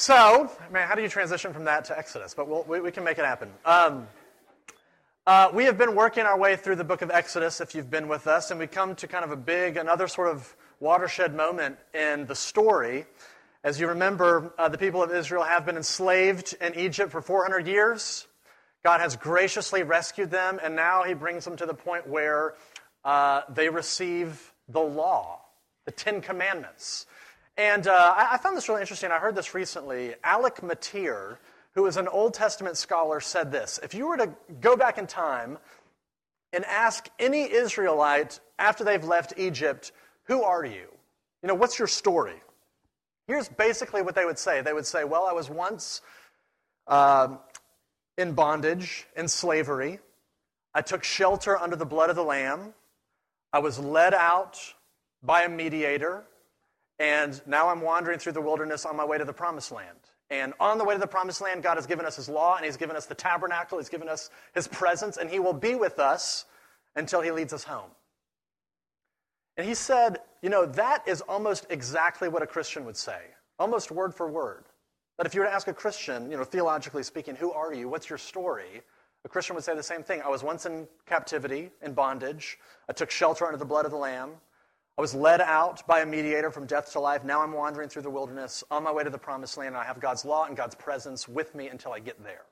So, man, how do you transition from that to Exodus? But we'll, we, we can make it happen. Um, uh, we have been working our way through the book of Exodus, if you've been with us, and we come to kind of a big, another sort of watershed moment in the story. As you remember, uh, the people of Israel have been enslaved in Egypt for 400 years. God has graciously rescued them, and now He brings them to the point where uh, they receive the law, the Ten Commandments. And uh, I, I, found this really interesting. I heard this recently. Alec Motyer, who is an Old Testament scholar, said this If you were to go back in time and ask any Israelite after they've left Egypt, who are you? You know, what's your story? Here's basically what they would say. They would say, Well, I was once uh, in bondage, in slavery. I took shelter under the blood of the Lamb. I was led out by a mediator. And now I'm wandering through the wilderness on my way to the promised land. And on the way to the promised land, God has given us his law, and he's given us the tabernacle, he's given us his presence, and he will be with us until he leads us home. And he said, you know, that is almost exactly what a Christian would say, almost word for word. That if you were to ask a Christian, you know, theologically speaking, who are you? What's your story? A Christian would say the same thing. I was once in captivity, in bondage. I took shelter under the blood of the Lamb. I was led out by a mediator from death to life. Now I'm wandering through the wilderness on my way to the promised land, and I have God's law and God's presence with me until I get there.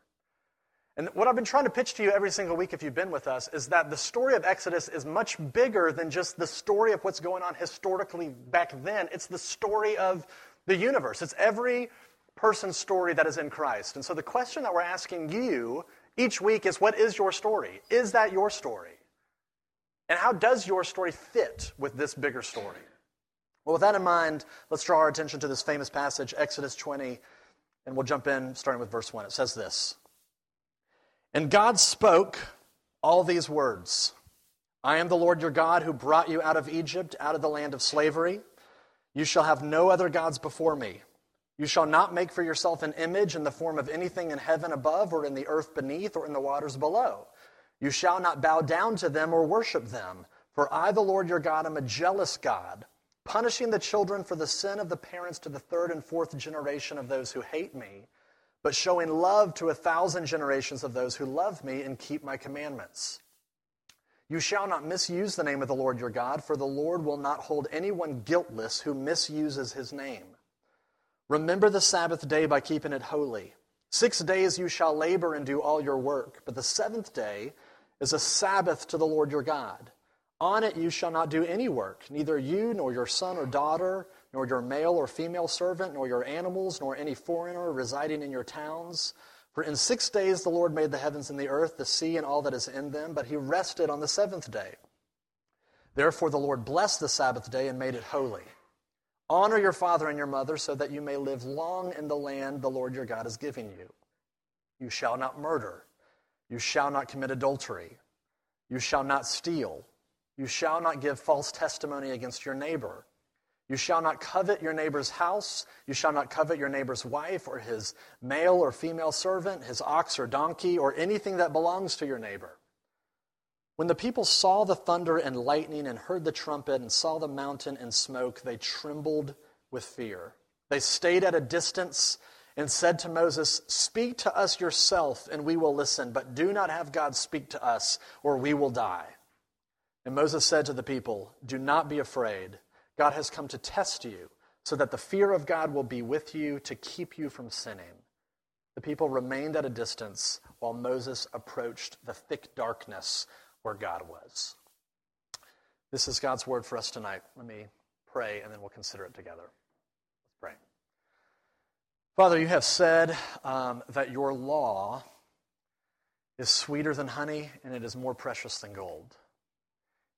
And what I've been trying to pitch to you every single week, if you've been with us, is that the story of Exodus is much bigger than just the story of what's going on historically back then. It's the story of the universe, it's every person's story that is in Christ. And so the question that we're asking you each week is what is your story? Is that your story? And how does your story fit with this bigger story? Well, with that in mind, let's draw our attention to this famous passage, Exodus 20, and we'll jump in starting with verse 1. It says this And God spoke all these words I am the Lord your God who brought you out of Egypt, out of the land of slavery. You shall have no other gods before me. You shall not make for yourself an image in the form of anything in heaven above, or in the earth beneath, or in the waters below. You shall not bow down to them or worship them, for I, the Lord your God, am a jealous God, punishing the children for the sin of the parents to the third and fourth generation of those who hate me, but showing love to a thousand generations of those who love me and keep my commandments. You shall not misuse the name of the Lord your God, for the Lord will not hold anyone guiltless who misuses his name. Remember the Sabbath day by keeping it holy. Six days you shall labor and do all your work, but the seventh day is a Sabbath to the Lord your God. On it you shall not do any work, neither you, nor your son or daughter, nor your male or female servant, nor your animals, nor any foreigner residing in your towns. For in six days the Lord made the heavens and the earth, the sea, and all that is in them, but he rested on the seventh day. Therefore the Lord blessed the Sabbath day and made it holy. Honor your father and your mother so that you may live long in the land the Lord your God is giving you. You shall not murder. You shall not commit adultery. You shall not steal. You shall not give false testimony against your neighbor. You shall not covet your neighbor's house. You shall not covet your neighbor's wife or his male or female servant, his ox or donkey, or anything that belongs to your neighbor. When the people saw the thunder and lightning and heard the trumpet and saw the mountain and smoke, they trembled with fear. They stayed at a distance and said to Moses, Speak to us yourself, and we will listen, but do not have God speak to us, or we will die. And Moses said to the people, Do not be afraid. God has come to test you, so that the fear of God will be with you to keep you from sinning. The people remained at a distance while Moses approached the thick darkness where God was. This is God's word for us tonight. Let me pray, and then we'll consider it together. Father, you have said um, that your law is sweeter than honey and it is more precious than gold.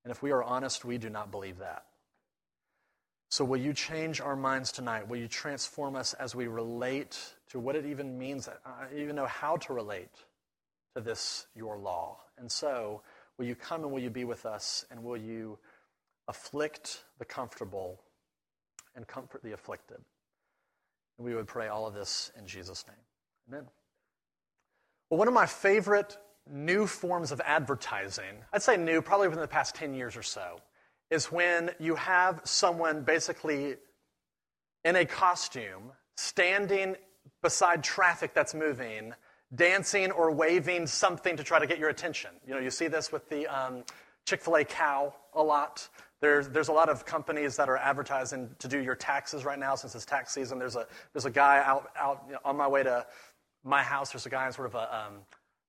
And if we are honest, we do not believe that. So, will you change our minds tonight? Will you transform us as we relate to what it even means? I even know how to relate to this, your law. And so, will you come and will you be with us? And will you afflict the comfortable and comfort the afflicted? And we would pray all of this in Jesus' name. Amen. Well, one of my favorite new forms of advertising, I'd say new, probably within the past 10 years or so, is when you have someone basically in a costume standing beside traffic that's moving, dancing or waving something to try to get your attention. You know, you see this with the um, Chick fil A cow a lot. There's, there's a lot of companies that are advertising to do your taxes right now since it's tax season. There's a, there's a guy out, out you know, on my way to my house. There's a guy in sort of a um,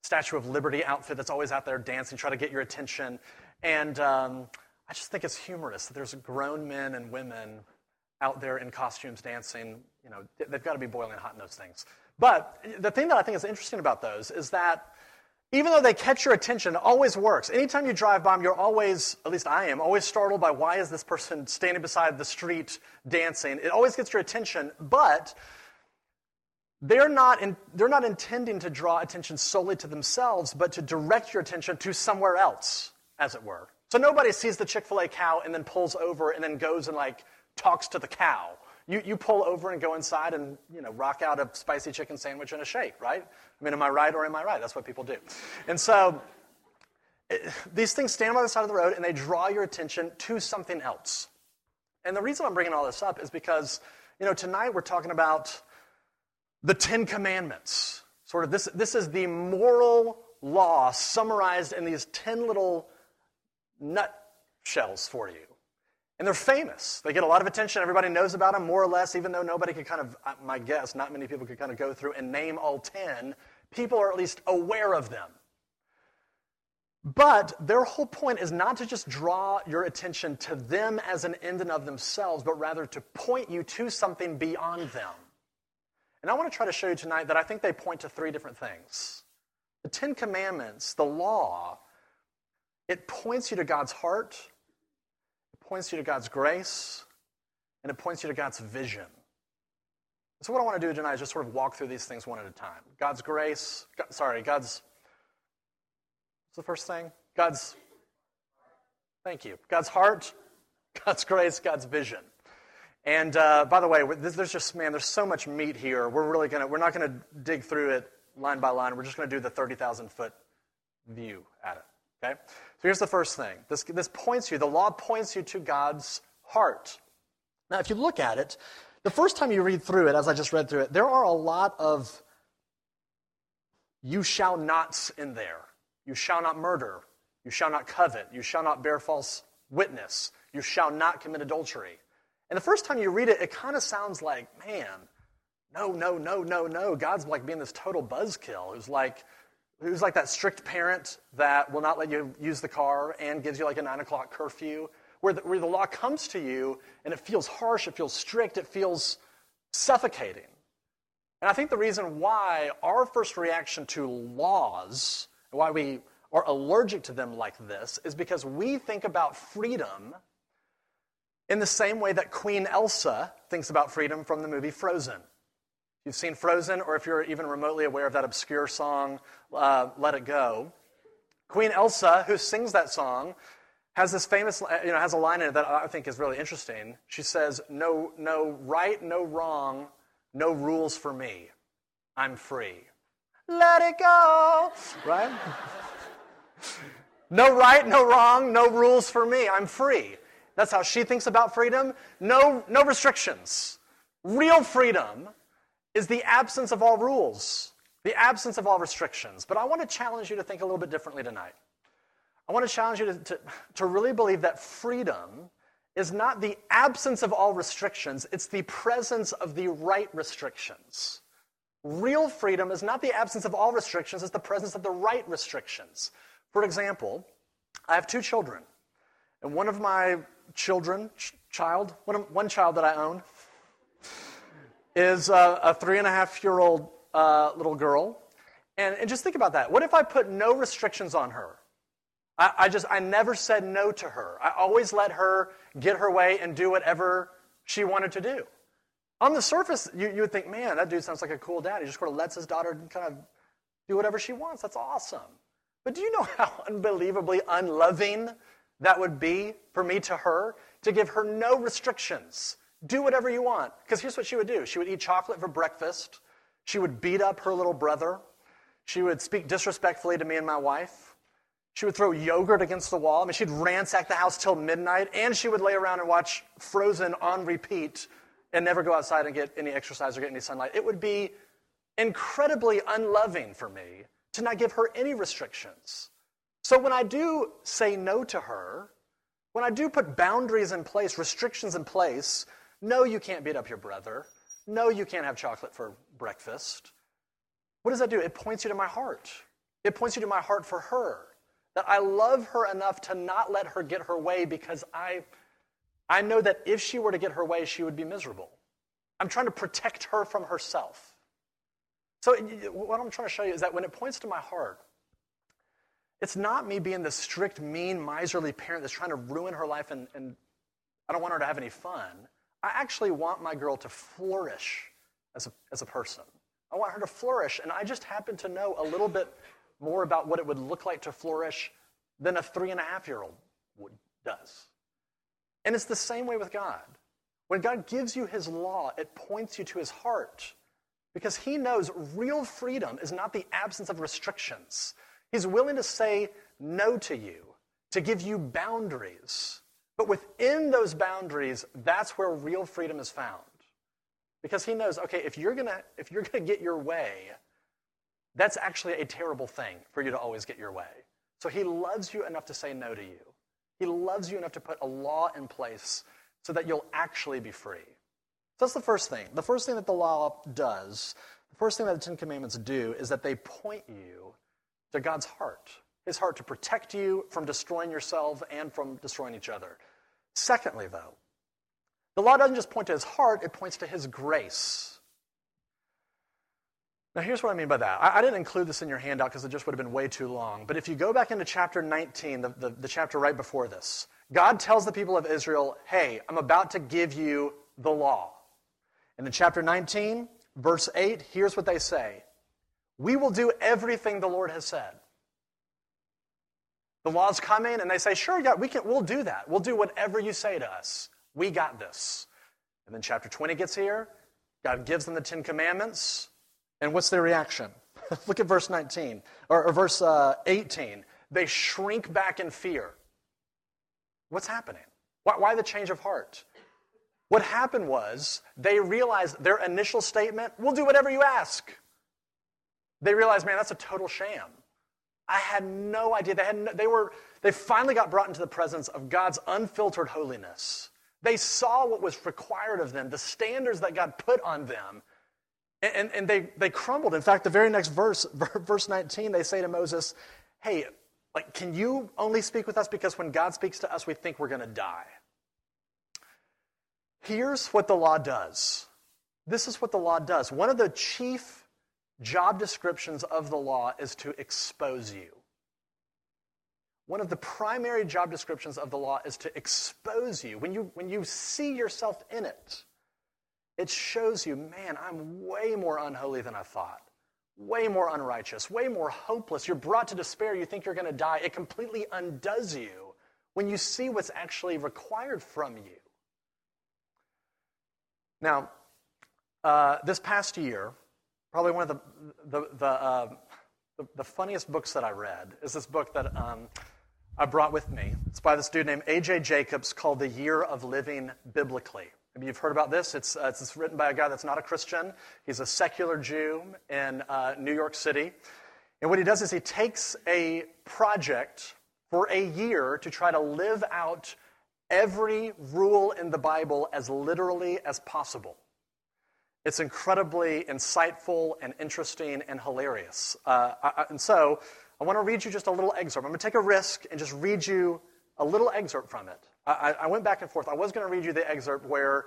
Statue of Liberty outfit that's always out there dancing, trying to get your attention. And um, I just think it's humorous that there's grown men and women out there in costumes dancing. You know, they've got to be boiling hot in those things. But the thing that I think is interesting about those is that even though they catch your attention, it always works. Anytime you drive by them, you're always, at least I am, always startled by why is this person standing beside the street dancing. It always gets your attention, but they're not, in, they're not intending to draw attention solely to themselves, but to direct your attention to somewhere else, as it were. So nobody sees the Chick fil A cow and then pulls over and then goes and like talks to the cow. You, you pull over and go inside and you know rock out a spicy chicken sandwich and a shake, right? I mean, am I right or am I right? That's what people do. And so it, these things stand by the side of the road and they draw your attention to something else. And the reason I'm bringing all this up is because you know tonight we're talking about the Ten Commandments. Sort of this, this is the moral law summarized in these 10 little nutshells for you. And they're famous. They get a lot of attention. Everybody knows about them, more or less, even though nobody could kind of, uh, my guess, not many people could kind of go through and name all 10. People are at least aware of them. But their whole point is not to just draw your attention to them as an end in of themselves, but rather to point you to something beyond them. And I want to try to show you tonight that I think they point to three different things. The Ten Commandments, the law, it points you to God's heart, points you to God's grace, and it points you to God's vision. So, what I want to do tonight is just sort of walk through these things one at a time. God's grace, God, sorry, God's, what's the first thing? God's, thank you. God's heart, God's grace, God's vision. And uh, by the way, there's just man, there's so much meat here. We're really gonna we're not gonna dig through it line by line. We're just gonna do the thirty thousand foot view at it. Okay. So here's the first thing. This this points you. The law points you to God's heart. Now, if you look at it, the first time you read through it, as I just read through it, there are a lot of "you shall nots" in there. You shall not murder. You shall not covet. You shall not bear false witness. You shall not commit adultery. And the first time you read it, it kind of sounds like, man, no, no, no, no, no. God's like being this total buzzkill who's like, who's like that strict parent that will not let you use the car and gives you like a nine o'clock curfew, where the, where the law comes to you and it feels harsh, it feels strict, it feels suffocating. And I think the reason why our first reaction to laws, why we are allergic to them like this, is because we think about freedom in the same way that Queen Elsa thinks about freedom from the movie Frozen. You've seen Frozen, or if you're even remotely aware of that obscure song, uh, Let It Go, Queen Elsa, who sings that song, has this famous, you know, has a line in it that I think is really interesting. She says, "No, no right, no wrong, no rules for me. I'm free. Let it go." Right? no right, no wrong, no rules for me. I'm free. That's how she thinks about freedom. No, no restrictions. Real freedom is the absence of all rules, the absence of all restrictions. But I want to challenge you to think a little bit differently tonight. I want to challenge you to, to, to really believe that freedom is not the absence of all restrictions, it's the presence of the right restrictions. Real freedom is not the absence of all restrictions, it's the presence of the right restrictions. For example, I have two children, and one of my children, ch- child, one, one, child that I own, is uh, a three and a half year old uh, little girl. And, and just think about that. What if I put no restrictions on her? I, I just, I never said no to her. I always let her get her way and do whatever she wanted to do. On the surface, you, you would think, man, that dude sounds like a cool dad. He just sort of lets his daughter kind of do whatever she wants. That's awesome. But do you know how unbelievably unloving that would be for me to her to give her no restrictions. Do whatever you want. Because here's what she would do she would eat chocolate for breakfast, she would beat up her little brother, she would speak disrespectfully to me and my wife. She would throw yogurt against the wall. I mean, she'd ransack the house till midnight, and she would lay around and watch Frozen on repeat and never go outside and get any exercise or get any sunlight. It would be incredibly unloving for me to not give her any restrictions. So when I do say no to her, when I do put boundaries in place, restrictions in place, no, you can't beat up your brother. No, you can't have chocolate for breakfast. What does that do? It points you to my heart. It points you to my heart for her. That I love her enough to not let her get her way because I, I know that if she were to get her way, she would be miserable. I'm trying to protect her from herself. So, what I'm trying to show you is that when it points to my heart, it's not me being the strict, mean, miserly parent that's trying to ruin her life and, and I don't want her to have any fun. I actually want my girl to flourish as a, as a person. I want her to flourish, and I just happen to know a little bit more about what it would look like to flourish than a three and a half year old would, does. And it's the same way with God. When God gives you his law, it points you to his heart because he knows real freedom is not the absence of restrictions. He's willing to say no to you, to give you boundaries. But within those boundaries, that's where real freedom is found. Because he knows, okay, if you're gonna if you're gonna get your way, that's actually a terrible thing for you to always get your way. So he loves you enough to say no to you. He loves you enough to put a law in place so that you'll actually be free. So that's the first thing. The first thing that the law does, the first thing that the Ten Commandments do, is that they point you to God's heart. His heart to protect you from destroying yourself and from destroying each other. Secondly, though, the law doesn't just point to his heart, it points to his grace. Now, here's what I mean by that. I, I didn't include this in your handout because it just would have been way too long. But if you go back into chapter 19, the, the, the chapter right before this, God tells the people of Israel, hey, I'm about to give you the law. And in chapter 19, verse 8, here's what they say We will do everything the Lord has said. The laws come in and they say, sure, yeah, we can, we'll do that. We'll do whatever you say to us. We got this. And then chapter 20 gets here. God gives them the Ten Commandments. And what's their reaction? Look at verse 19, or, or verse uh, 18. They shrink back in fear. What's happening? Why, why the change of heart? What happened was they realized their initial statement, we'll do whatever you ask. They realized, man, that's a total sham. I had no idea. They, had no, they, were, they finally got brought into the presence of God's unfiltered holiness. They saw what was required of them, the standards that God put on them, and, and they, they crumbled. In fact, the very next verse, verse 19, they say to Moses, Hey, like, can you only speak with us because when God speaks to us, we think we're going to die? Here's what the law does. This is what the law does. One of the chief job descriptions of the law is to expose you. One of the primary job descriptions of the law is to expose you. When you, when you see yourself in it, it shows you, man, I'm way more unholy than I thought, way more unrighteous, way more hopeless. You're brought to despair. You think you're going to die. It completely undoes you when you see what's actually required from you. Now, uh, this past year, probably one of the, the, the, uh, the, the, funniest books that I read is this book that um, I brought with me. It's by this dude named A.J. Jacobs called The Year of Living Biblically. Maybe you've heard about this. It's, uh, it's written by a guy that's not a Christian. He's a secular Jew in uh, New York City. And what he does is he takes a project for a year to try to live out every rule in the Bible as literally as possible. It's incredibly insightful and interesting and hilarious. Uh, I, and so I want to read you just a little excerpt. I'm going to take a risk and just read you a little excerpt from it. I, I went back and forth. I was going to read you the excerpt where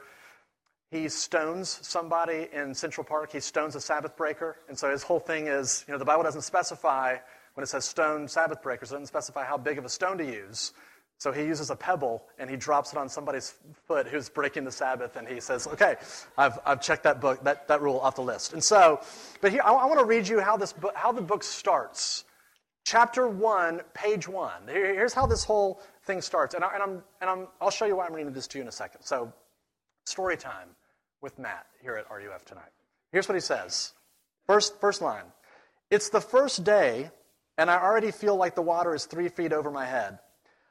he stones somebody in Central Park. He stones a Sabbath breaker. And so his whole thing is, you know, the Bible doesn't specify, when it says stone Sabbath breakers, it doesn't specify how big of a stone to use. So he uses a pebble and he drops it on somebody's foot who's breaking the Sabbath, and he says, "Okay, I've, I've checked that book, that, that rule off the list." And so, but here I, I want to read you how this book, how the book starts. Chapter one, page one. Here, here's how this whole thing starts. And, I, and, I'm, and I'm, I'll show you why I'm reading this to you in a second. So, story time with Matt here at RUF tonight. Here's what he says. First, first line. It's the first day, and I already feel like the water is three feet over my head.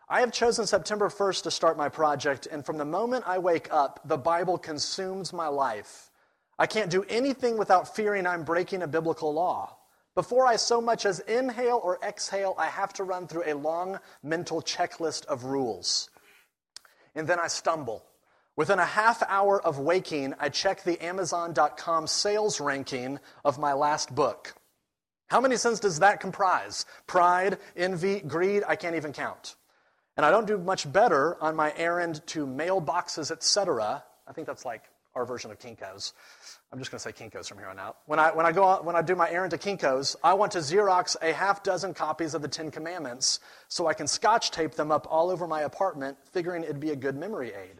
I have chosen September 1st to start my project, and from the moment I wake up, the Bible consumes my life. I can't do anything without fearing I'm breaking a biblical law. Before I so much as inhale or exhale, I have to run through a long mental checklist of rules. And then I stumble. Within a half hour of waking, I check the Amazon.com sales ranking of my last book. How many sins does that comprise? Pride, envy, greed? I can't even count. And I don't do much better on my errand to mailboxes, etc. I think that's like our version of Kinko's. I'm just going to say Kinko's from here on out. When I, when, I go out, when I do my errand to Kinko's, I want to Xerox a half dozen copies of the Ten Commandments so I can scotch tape them up all over my apartment, figuring it'd be a good memory aid.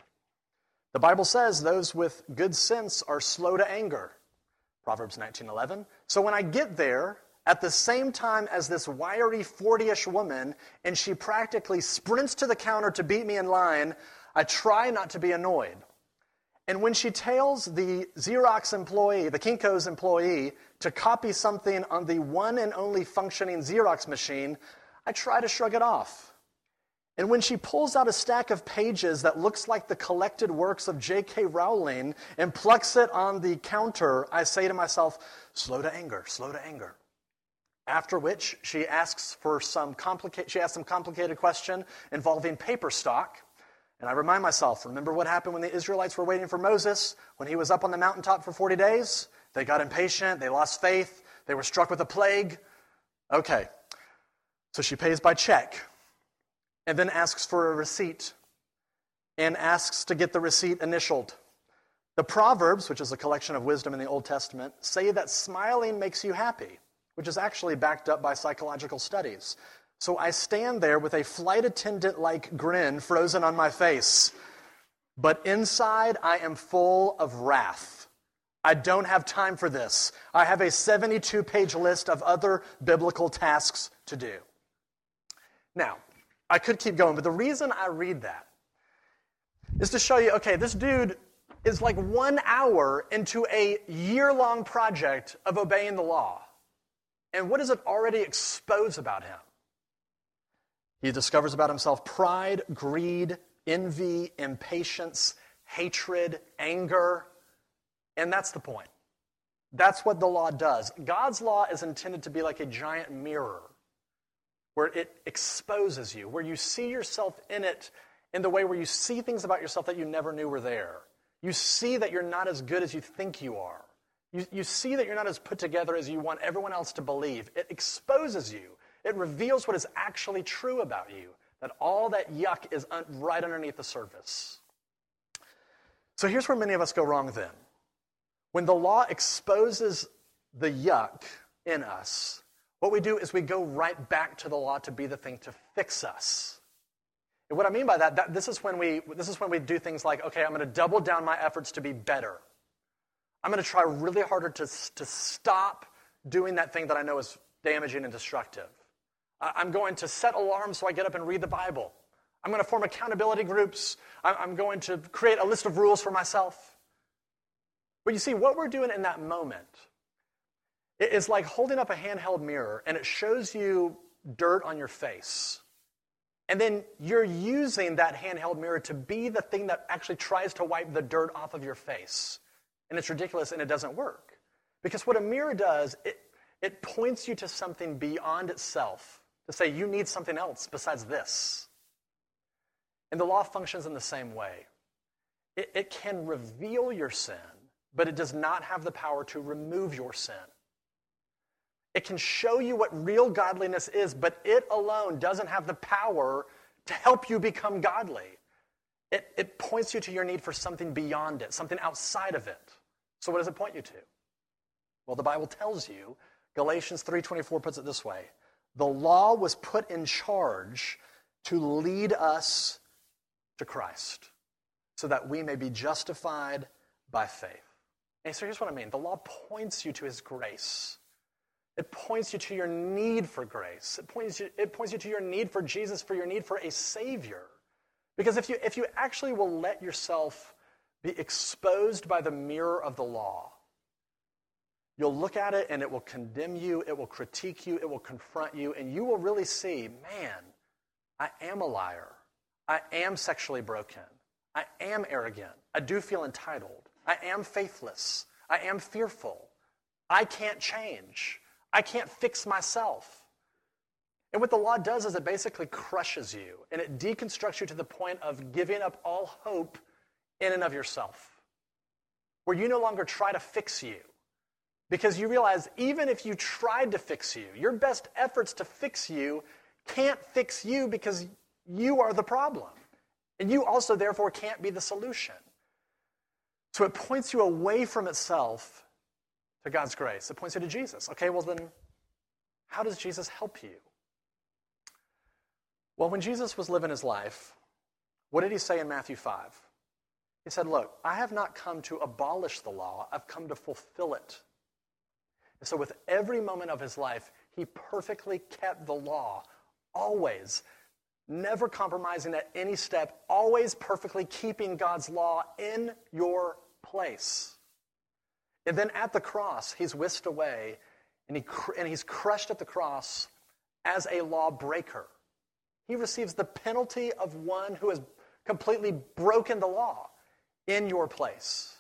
The Bible says those with good sense are slow to anger. Proverbs 19:11. So when I get there, at the same time as this wiry 40ish woman, and she practically sprints to the counter to beat me in line, I try not to be annoyed. And when she tells the Xerox employee, the Kinko's employee, to copy something on the one and only functioning Xerox machine, I try to shrug it off. And when she pulls out a stack of pages that looks like the collected works of J.K. Rowling and plucks it on the counter, I say to myself, slow to anger, slow to anger. After which she asks for some complicated, she asks some complicated question involving paper stock. And I remind myself, remember what happened when the Israelites were waiting for Moses? When he was up on the mountaintop for 40 days? They got impatient, they lost faith, they were struck with a plague. Okay, so she pays by check and then asks for a receipt and asks to get the receipt initialed. The Proverbs, which is a collection of wisdom in the Old Testament, say that smiling makes you happy, which is actually backed up by psychological studies. So I stand there with a flight attendant like grin frozen on my face. But inside, I am full of wrath. I don't have time for this. I have a 72 page list of other biblical tasks to do. Now, I could keep going, but the reason I read that is to show you okay, this dude is like one hour into a year long project of obeying the law. And what does it already expose about him? He discovers about himself pride, greed, envy, impatience, hatred, anger. And that's the point. That's what the law does. God's law is intended to be like a giant mirror where it exposes you, where you see yourself in it in the way where you see things about yourself that you never knew were there. You see that you're not as good as you think you are. You, you see that you're not as put together as you want everyone else to believe. It exposes you. It reveals what is actually true about you, that all that yuck is un- right underneath the surface. So here's where many of us go wrong then. When the law exposes the yuck in us, what we do is we go right back to the law to be the thing to fix us. And what I mean by that, that this, is when we, this is when we do things like, okay, I'm going to double down my efforts to be better. I'm going to try really harder to, to stop doing that thing that I know is damaging and destructive. I'm going to set alarms so I get up and read the Bible. I'm going to form accountability groups. I'm going to create a list of rules for myself. But you see, what we're doing in that moment is like holding up a handheld mirror and it shows you dirt on your face. And then you're using that handheld mirror to be the thing that actually tries to wipe the dirt off of your face. And it's ridiculous and it doesn't work. Because what a mirror does, it, it points you to something beyond itself to say you need something else besides this. And the law functions in the same way. It, it, can reveal your sin, but it does not have the power to remove your sin. It can show you what real godliness is, but it alone doesn't have the power to help you become godly. It, it points you to your need for something beyond it, something outside of it. So what does it point you to? Well, the Bible tells you, Galatians 3:24 puts it this way. The law was put in charge to lead us to Christ so that we may be justified by faith. And so here's what I mean the law points you to his grace. It points you to your need for grace. It points you, it points you to your need for Jesus, for your need for a Savior. Because if you, if you actually will let yourself be exposed by the mirror of the law, You'll look at it and it will condemn you, it will critique you, it will confront you, and you will really see, man, I am a liar. I am sexually broken. I am arrogant. I do feel entitled. I am faithless. I am fearful. I can't change. I can't fix myself. And what the law does is it basically crushes you and it deconstructs you to the point of giving up all hope in and of yourself, where you no longer try to fix you. Because you realize even if you tried to fix you, your best efforts to fix you can't fix you because you are the problem. And you also, therefore, can't be the solution. So it points you away from itself to God's grace. It points you to Jesus. Okay, well, then, how does Jesus help you? Well, when Jesus was living his life, what did he say in Matthew 5? He said, Look, I have not come to abolish the law, I've come to fulfill it. And so, with every moment of his life, he perfectly kept the law, always, never compromising at any step, always perfectly keeping God's law in your place. And then at the cross, he's whisked away and, he, and he's crushed at the cross as a lawbreaker. He receives the penalty of one who has completely broken the law in your place.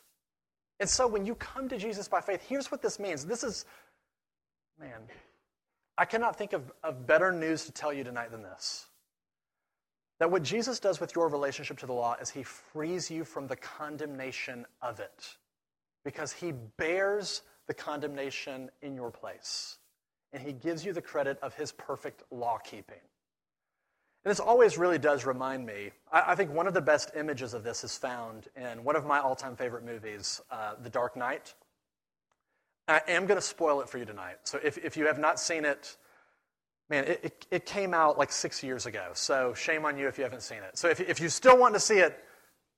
And so when you come to Jesus by faith, here's what this means. This is, man, I cannot think of, of better news to tell you tonight than this. That what Jesus does with your relationship to the law is he frees you from the condemnation of it because he bears the condemnation in your place. And he gives you the credit of his perfect law keeping. And this always really does remind me. I, I, think one of the best images of this is found in one of my all time favorite movies, uh, The Dark Knight. I am going to spoil it for you tonight. So if, if you have not seen it, man, it, it, it, came out like six years ago. So shame on you if you haven't seen it. So if, if you still want to see it,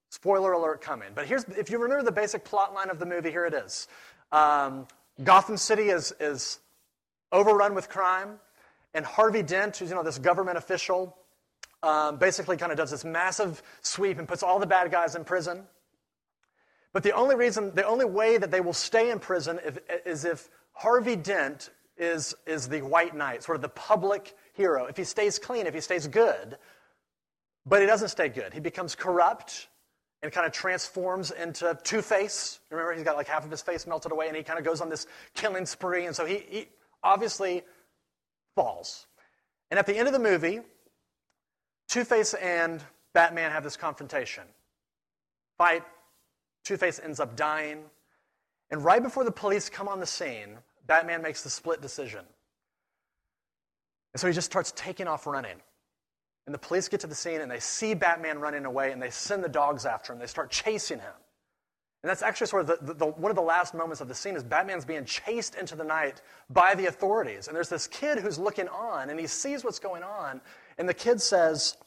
spoiler alert coming. But here's, if you remember the basic plot line of the movie, here it is um, Gotham City is, is overrun with crime, and Harvey Dent, who's you know, this government official, um, basically kind of does this massive sweep and puts all the bad guys in prison. But the only reason, the only way that they will stay in prison if, is if Harvey Dent is, is the white knight, sort of the public hero. If he stays clean, if he stays good, but he doesn't stay good. He becomes corrupt and kind of transforms into Two Face. Remember, he's got like half of his face melted away, and he kind of goes on this killing spree. And so he, he obviously falls. And at the end of the movie, Two Face and Batman have this confrontation. Fight. Two Face ends up dying. And right before the police come on the scene, Batman makes the split decision. And so he just starts taking off running. And the police get to the scene and they see Batman running away and they send the dogs after him. They start chasing him. And that's actually sort of the, the, one of the last moments of the scene is Batman's being chased into the night by the authorities. And there's this kid who's looking on and he sees what's going on. And the kid says,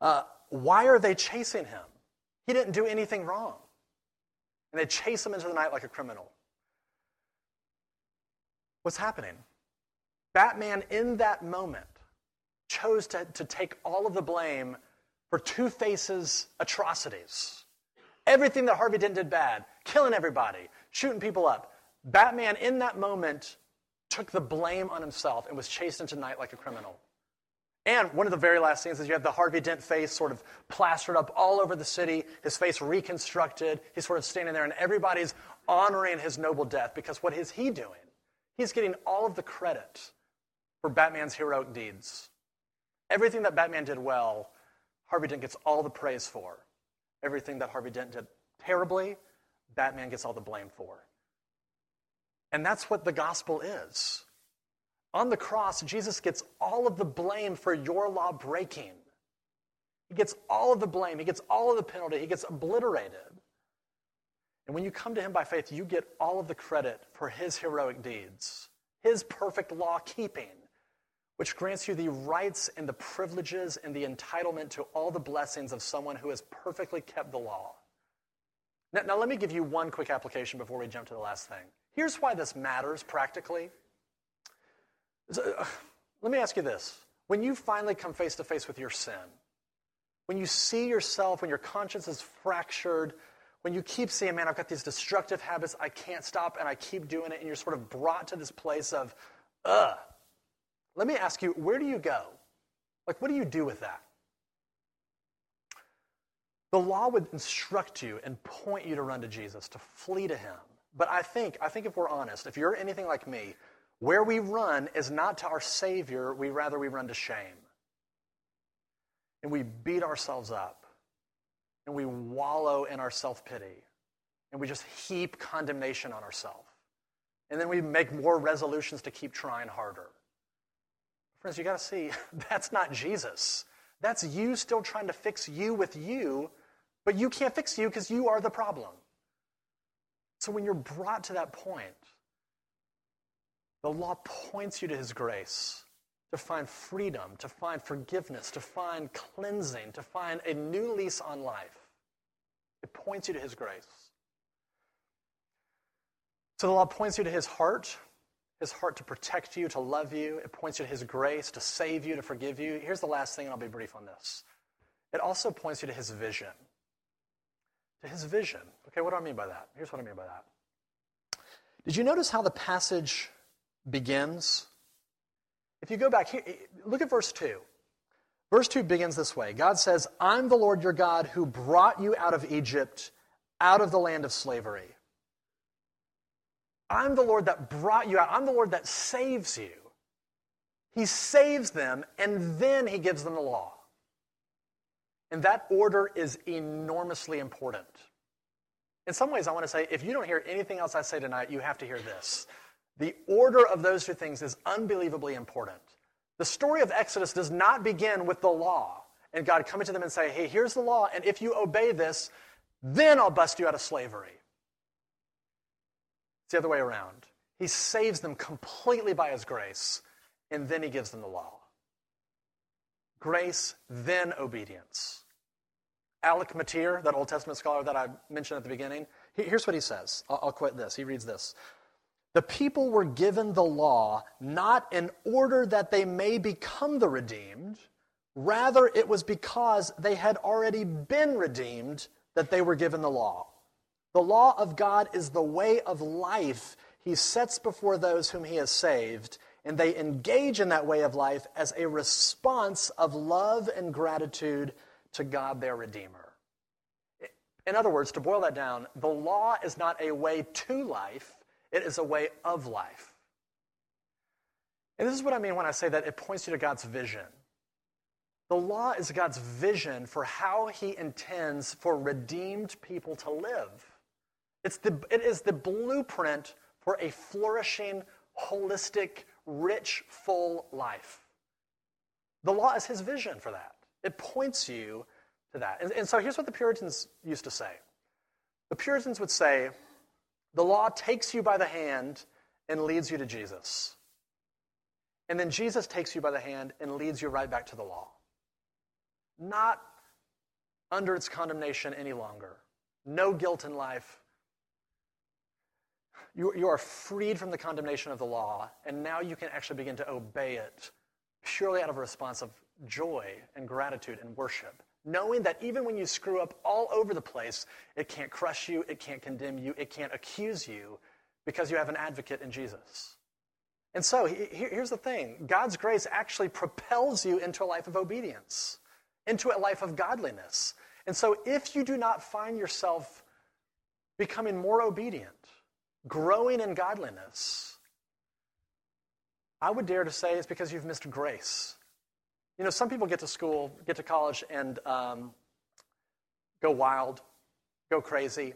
uh, Why are they chasing him? He didn't do anything wrong. And they chase him into the night like a criminal. What's happening? Batman, in that moment, chose to, to take all of the blame for Two Face's atrocities. Everything that Harvey Dent did bad, killing everybody, shooting people up. Batman, in that moment, took the blame on himself and was chased into night like a criminal. And one of the very last scenes is you have the Harvey Dent face sort of plastered up all over the city, his face reconstructed. He's sort of standing there, and everybody's honoring his noble death because what is he doing? He's getting all of the credit for Batman's heroic deeds. Everything that Batman did well, Harvey Dent gets all the praise for. Everything that Harvey Dent did terribly, Batman gets all the blame for. And that's what the gospel is. On the cross, Jesus gets all of the blame for your law breaking. He gets all of the blame, he gets all of the penalty, he gets obliterated. And when you come to him by faith, you get all of the credit for his heroic deeds, his perfect law keeping, which grants you the rights and the privileges and the entitlement to all the blessings of someone who has perfectly kept the law. Now, now let me give you one quick application before we jump to the last thing. Here's why this matters practically. Uh, let me ask you this. When you finally come face to face with your sin, when you see yourself, when your conscience is fractured, when you keep saying, man, I've got these destructive habits, I can't stop, and I keep doing it, and you're sort of brought to this place of, ugh. Let me ask you, where do you go? Like, what do you do with that? The law would instruct you and point you to run to Jesus, to flee to Him. But I think, I think if we're honest, if you're anything like me, where we run is not to our Savior, we rather we run to shame. And we beat ourselves up. And we wallow in our self pity. And we just heap condemnation on ourselves. And then we make more resolutions to keep trying harder. Friends, you got to see, that's not Jesus. That's you still trying to fix you with you, but you can't fix you because you are the problem. So when you're brought to that point, the law points you to his grace to find freedom, to find forgiveness, to find cleansing, to find a new lease on life. It points you to his grace. So the law points you to his heart, his heart to protect you, to love you. It points you to his grace, to save you, to forgive you. Here's the last thing, and I'll be brief on this. It also points you to his vision. To his vision. Okay, what do I mean by that? Here's what I mean by that. Did you notice how the passage begins? If you go back here, look at verse 2. Verse 2 begins this way God says, I'm the Lord your God who brought you out of Egypt, out of the land of slavery. I'm the Lord that brought you out. I'm the Lord that saves you. He saves them, and then he gives them the law. And that order is enormously important. In some ways, I want to say if you don't hear anything else I say tonight, you have to hear this. The order of those two things is unbelievably important. The story of Exodus does not begin with the law and God coming to them and say, hey, here's the law, and if you obey this, then I'll bust you out of slavery. It's the other way around. He saves them completely by his grace, and then he gives them the law. Grace, then obedience. Alec Motyer, that Old Testament scholar that I mentioned at the beginning, here's what he says. I'll, I'll quote this. He reads this. The people were given the law not in order that they may become the redeemed, rather, it was because they had already been redeemed that they were given the law. The law of God is the way of life he sets before those whom he has saved, and they engage in that way of life as a response of love and gratitude to God, their Redeemer. In other words, to boil that down, the law is not a way to life, it is a way of life. And this is what I mean when I say that it points you to God's vision. The law is God's vision for how he intends for redeemed people to live. It's the, it is the blueprint for a flourishing, holistic, rich, full life. The law is his vision for that. It points you to that. And, and so here's what the Puritans used to say the Puritans would say, the law takes you by the hand and leads you to Jesus. And then Jesus takes you by the hand and leads you right back to the law. Not under its condemnation any longer. No guilt in life, you, you are freed from the condemnation of the law, and now you can actually begin to obey it purely out of a response of joy and gratitude and worship. Knowing that even when you screw up all over the place, it can't crush you, it can't condemn you, it can't accuse you because you have an advocate in Jesus. And so here's the thing God's grace actually propels you into a life of obedience, into a life of godliness. And so if you do not find yourself becoming more obedient, growing in godliness, I would dare to say it's because you've missed grace. You know, some people get to school, get to college, and um, go wild, go crazy.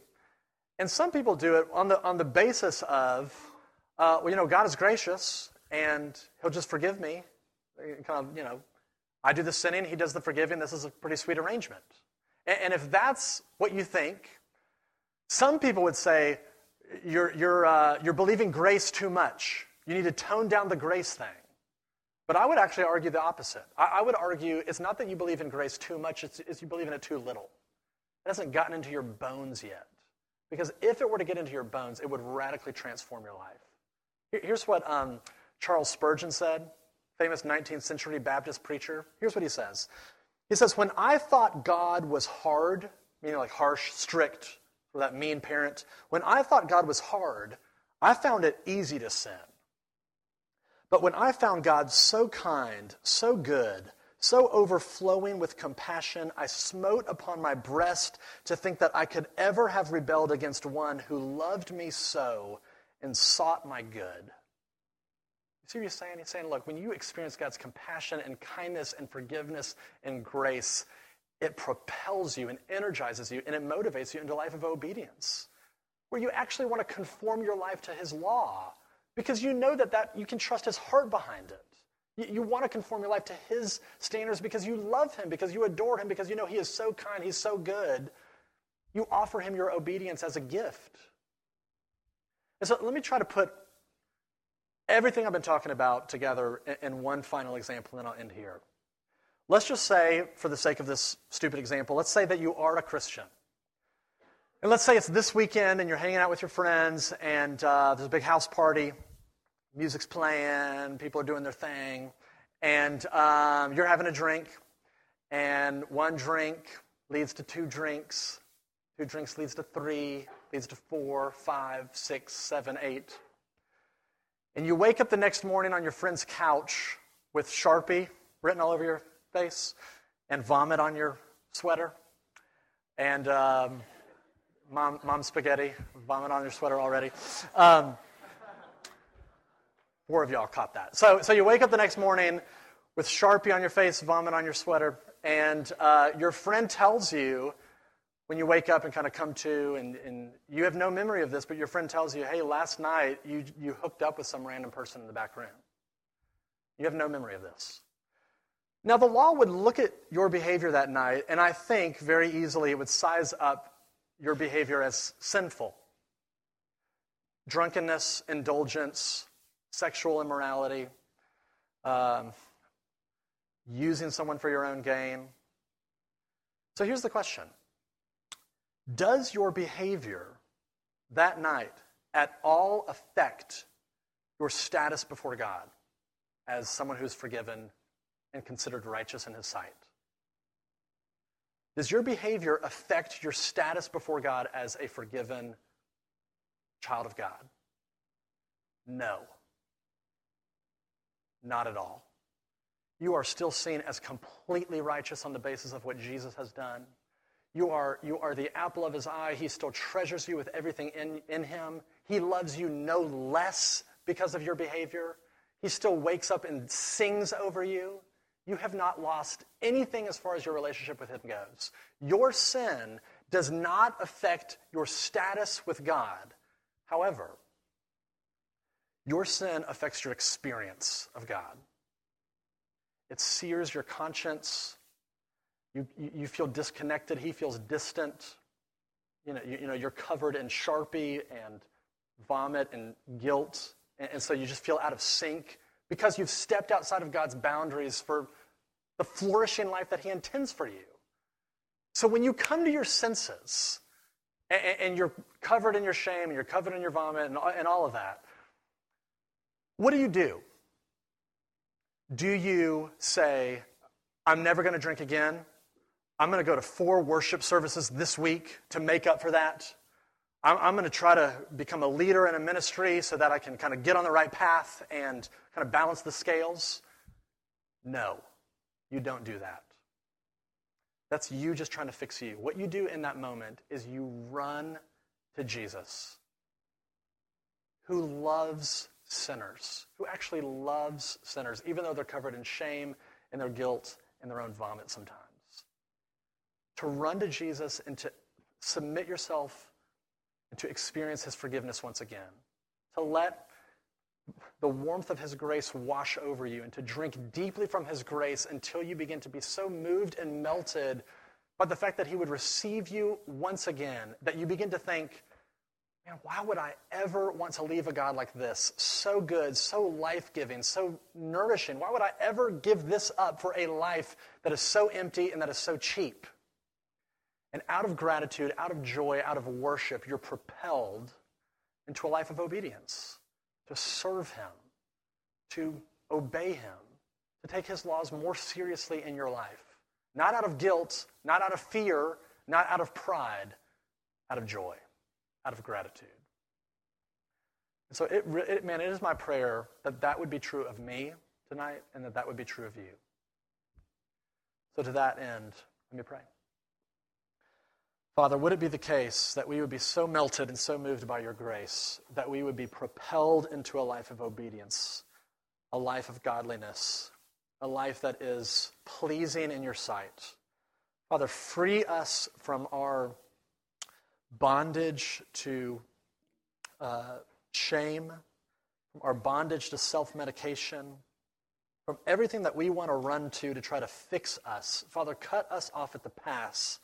And some people do it on the, on the basis of, uh, well, you know, God is gracious and He'll just forgive me. Kind of, you know, I do the sinning, He does the forgiving. This is a pretty sweet arrangement. And, and if that's what you think, some people would say, you're, you're, uh, you're believing grace too much. You need to tone down the grace thing. But I would actually argue the opposite. I, I would argue it's not that you believe in grace too much, it's, it's you believe in it too little. It hasn't gotten into your bones yet. Because if it were to get into your bones, it would radically transform your life. Here's what um, Charles Spurgeon said, famous 19th century Baptist preacher. Here's what he says He says, When I thought God was hard, meaning like harsh, strict, or that mean parent, when I thought God was hard, I found it easy to sin. But when I found God so kind, so good, so overflowing with compassion, I smote upon my breast to think that I could ever have rebelled against one who loved me so and sought my good. You see what he's saying? He's saying, look, when you experience God's compassion and kindness and forgiveness and grace, it propels you and energizes you and it motivates you into a life of obedience, where you actually want to conform your life to his law because you know that, that you can trust his heart behind it. You, you want to conform your life to his standards because you love him, because you adore him, because you know he is so kind, he's so good. You offer him your obedience as a gift. And so let me try to put everything I've been talking about together in one final example, and then I'll end here. Let's just say, for the sake of this stupid example, let's say that you are a Christian. And let's say it's this weekend and you're hanging out with your friends and uh, there's a big house party, music's playing, people are doing their thing, and um, you're having a drink, and one drink leads to two drinks, two drinks leads to three, leads to four, five, six, seven, eight. And you wake up the next morning on your friend's couch with Sharpie written all over your face and vomit on your sweater and um, mom, mom spaghetti, vomit on your sweater already. Um, four of y'all caught that. So, so you wake up the next morning with Sharpie on your face, vomit on your sweater, and uh, your friend tells you when you wake up and kind of come to, and, and you have no memory of this, but your friend tells you, hey, last night you, you hooked up with some random person in the back room. You have no memory of this. Now, the law would look at your behavior that night, and I think very easily it would size up your behavior as sinful. Drunkenness, indulgence, sexual immorality, um, using someone for your own gain. So here's the question Does your behavior that night at all affect your status before God as someone who's forgiven and considered righteous in his sight? Does your behavior affect your status before God as a forgiven child of God? No. Not at all. You are still seen as completely righteous on the basis of what Jesus has done. You are, you are the apple of his eye. He still treasures you with everything in, in him. He loves you no less because of your behavior. He still wakes up and sings over you. You have not lost anything as far as your relationship with Him goes. Your sin does not affect your status with God. However, your sin affects your experience of God. It sears your conscience. You, you feel disconnected. He feels distant. You know, you, you know, you're covered in Sharpie and vomit and guilt. And, and so you just feel out of sync because you've stepped outside of God's boundaries for the flourishing life that He intends for you. So when you come to your senses and, and you're covered in your shame and you're covered in your vomit and, and all of that, what do you do? Do you say, I'm never going to drink again? I'm going to go to four worship services this week to make up for that. I'm, I'm going to try to become a leader in a ministry so that I can kind of get on the right path and kind of balance the scales. No, you don't do that. That's you just trying to fix you. What you do in that moment is you run to Jesus, who loves sinners, who actually loves sinners, even though they're covered in shame and their guilt and their own vomit sometimes. To run to Jesus and to submit yourself and to experience his forgiveness once again. To let the warmth of his grace wash over you and to drink deeply from his grace until you begin to be so moved and melted by the fact that he would receive you once again that you begin to think, man, why would I ever want to leave a God like this? So good, so life giving, so nourishing. Why would I ever give this up for a life that is so empty and that is so cheap? And out of gratitude, out of joy, out of worship, you're propelled into a life of obedience to serve Him, to obey Him, to take His laws more seriously in your life. Not out of guilt, not out of fear, not out of pride, out of joy, out of gratitude. And so, it, it, man, it is my prayer that that would be true of me tonight and that that would be true of you. So, to that end, let me pray. Father, would it be the case that we would be so melted and so moved by your grace that we would be propelled into a life of obedience, a life of godliness, a life that is pleasing in your sight? Father, free us from our bondage to uh, shame, from our bondage to self medication, from everything that we want to run to to try to fix us. Father, cut us off at the pass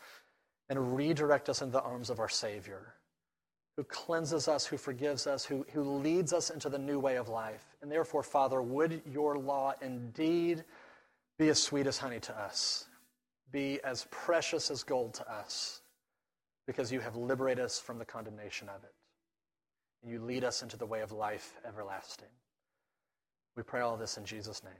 and redirect us into the arms of our Savior, who cleanses us, who forgives us, who, who leads us into the new way of life. And therefore, Father, would your law indeed be as sweet as honey to us, be as precious as gold to us, because you have liberated us from the condemnation of it. And you lead us into the way of life everlasting. We pray all this in Jesus' name.